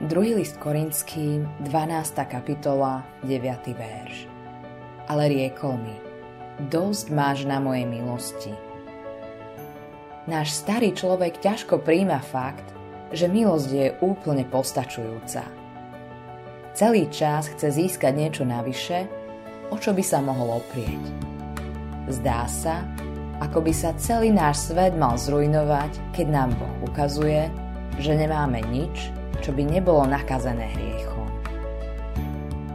Druhý list Korinským, 12. kapitola, 9. verš. Ale riekol mi, dosť máš na mojej milosti. Náš starý človek ťažko príjma fakt, že milosť je úplne postačujúca. Celý čas chce získať niečo navyše, o čo by sa mohol oprieť. Zdá sa, ako by sa celý náš svet mal zrujnovať, keď nám Boh ukazuje, že nemáme nič, čo by nebolo nakazené hriechom.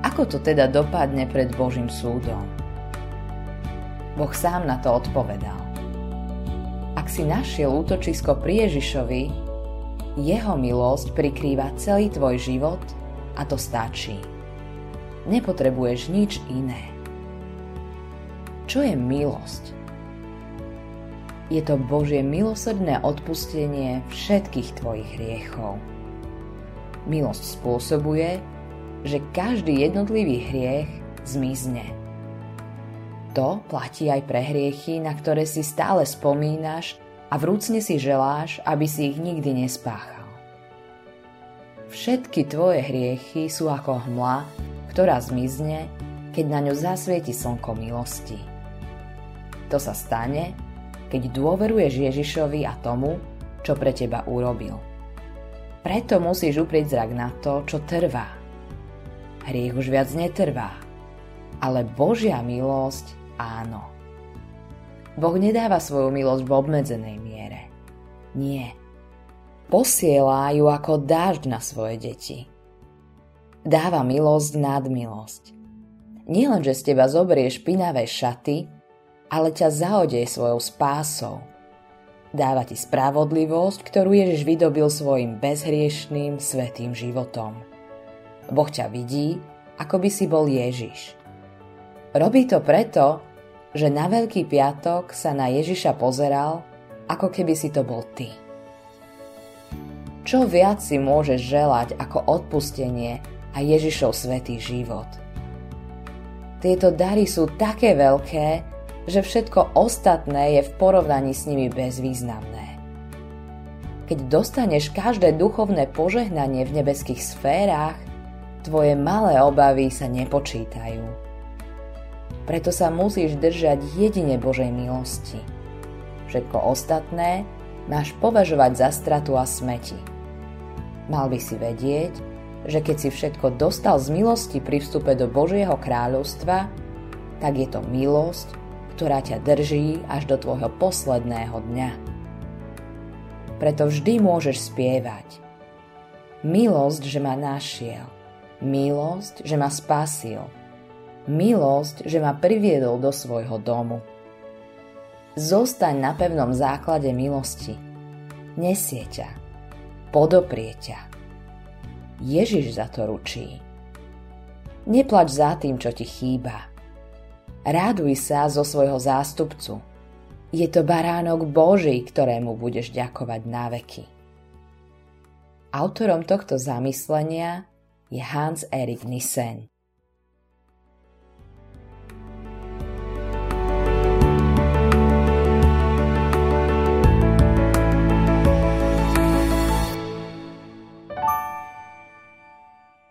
Ako to teda dopadne pred Božím súdom? Boh sám na to odpovedal. Ak si našiel útočisko pri Ježišovi, jeho milosť prikrýva celý tvoj život a to stačí. Nepotrebuješ nič iné. Čo je milosť? Je to Božie milosrdné odpustenie všetkých tvojich hriechov. Milosť spôsobuje, že každý jednotlivý hriech zmizne. To platí aj pre hriechy, na ktoré si stále spomínaš a vrúcne si želáš, aby si ich nikdy nespáchal. Všetky tvoje hriechy sú ako hmla, ktorá zmizne, keď na ňu zasvieti slnko milosti. To sa stane, keď dôveruješ Ježišovi a tomu, čo pre teba urobil. Preto musíš uprieť zrak na to, čo trvá. Hriech už viac netrvá, ale Božia milosť áno. Boh nedáva svoju milosť v obmedzenej miere. Nie. Posiela ju ako dážď na svoje deti. Dáva milosť nad milosť. Nie len, že z teba zoberie špinavé šaty, ale ťa zahodie svojou spásou – Dáva ti spravodlivosť, ktorú Ježiš vydobil svojim bezhriešným, svetým životom. Boh ťa vidí, ako by si bol Ježiš. Robí to preto, že na Veľký piatok sa na Ježiša pozeral, ako keby si to bol ty. Čo viac si môžeš želať ako odpustenie a Ježišov svetý život? Tieto dary sú také veľké, že všetko ostatné je v porovnaní s nimi bezvýznamné. Keď dostaneš každé duchovné požehnanie v nebeských sférach, tvoje malé obavy sa nepočítajú. Preto sa musíš držať jedine Božej milosti. Všetko ostatné máš považovať za stratu a smeti. Mal by si vedieť, že keď si všetko dostal z milosti pri vstupe do Božieho kráľovstva, tak je to milosť, ktorá ťa drží až do tvojho posledného dňa. Preto vždy môžeš spievať. Milosť, že ma našiel. Milosť, že ma spasil. Milosť, že ma priviedol do svojho domu. Zostaň na pevnom základe milosti. Nesie ťa. Podoprie ťa. Ježiš za to ručí. Neplač za tým, čo ti chýba Ráduj sa zo svojho zástupcu. Je to baránok Boží, ktorému budeš ďakovať na veky. Autorom tohto zamyslenia je Hans Erik Nissen.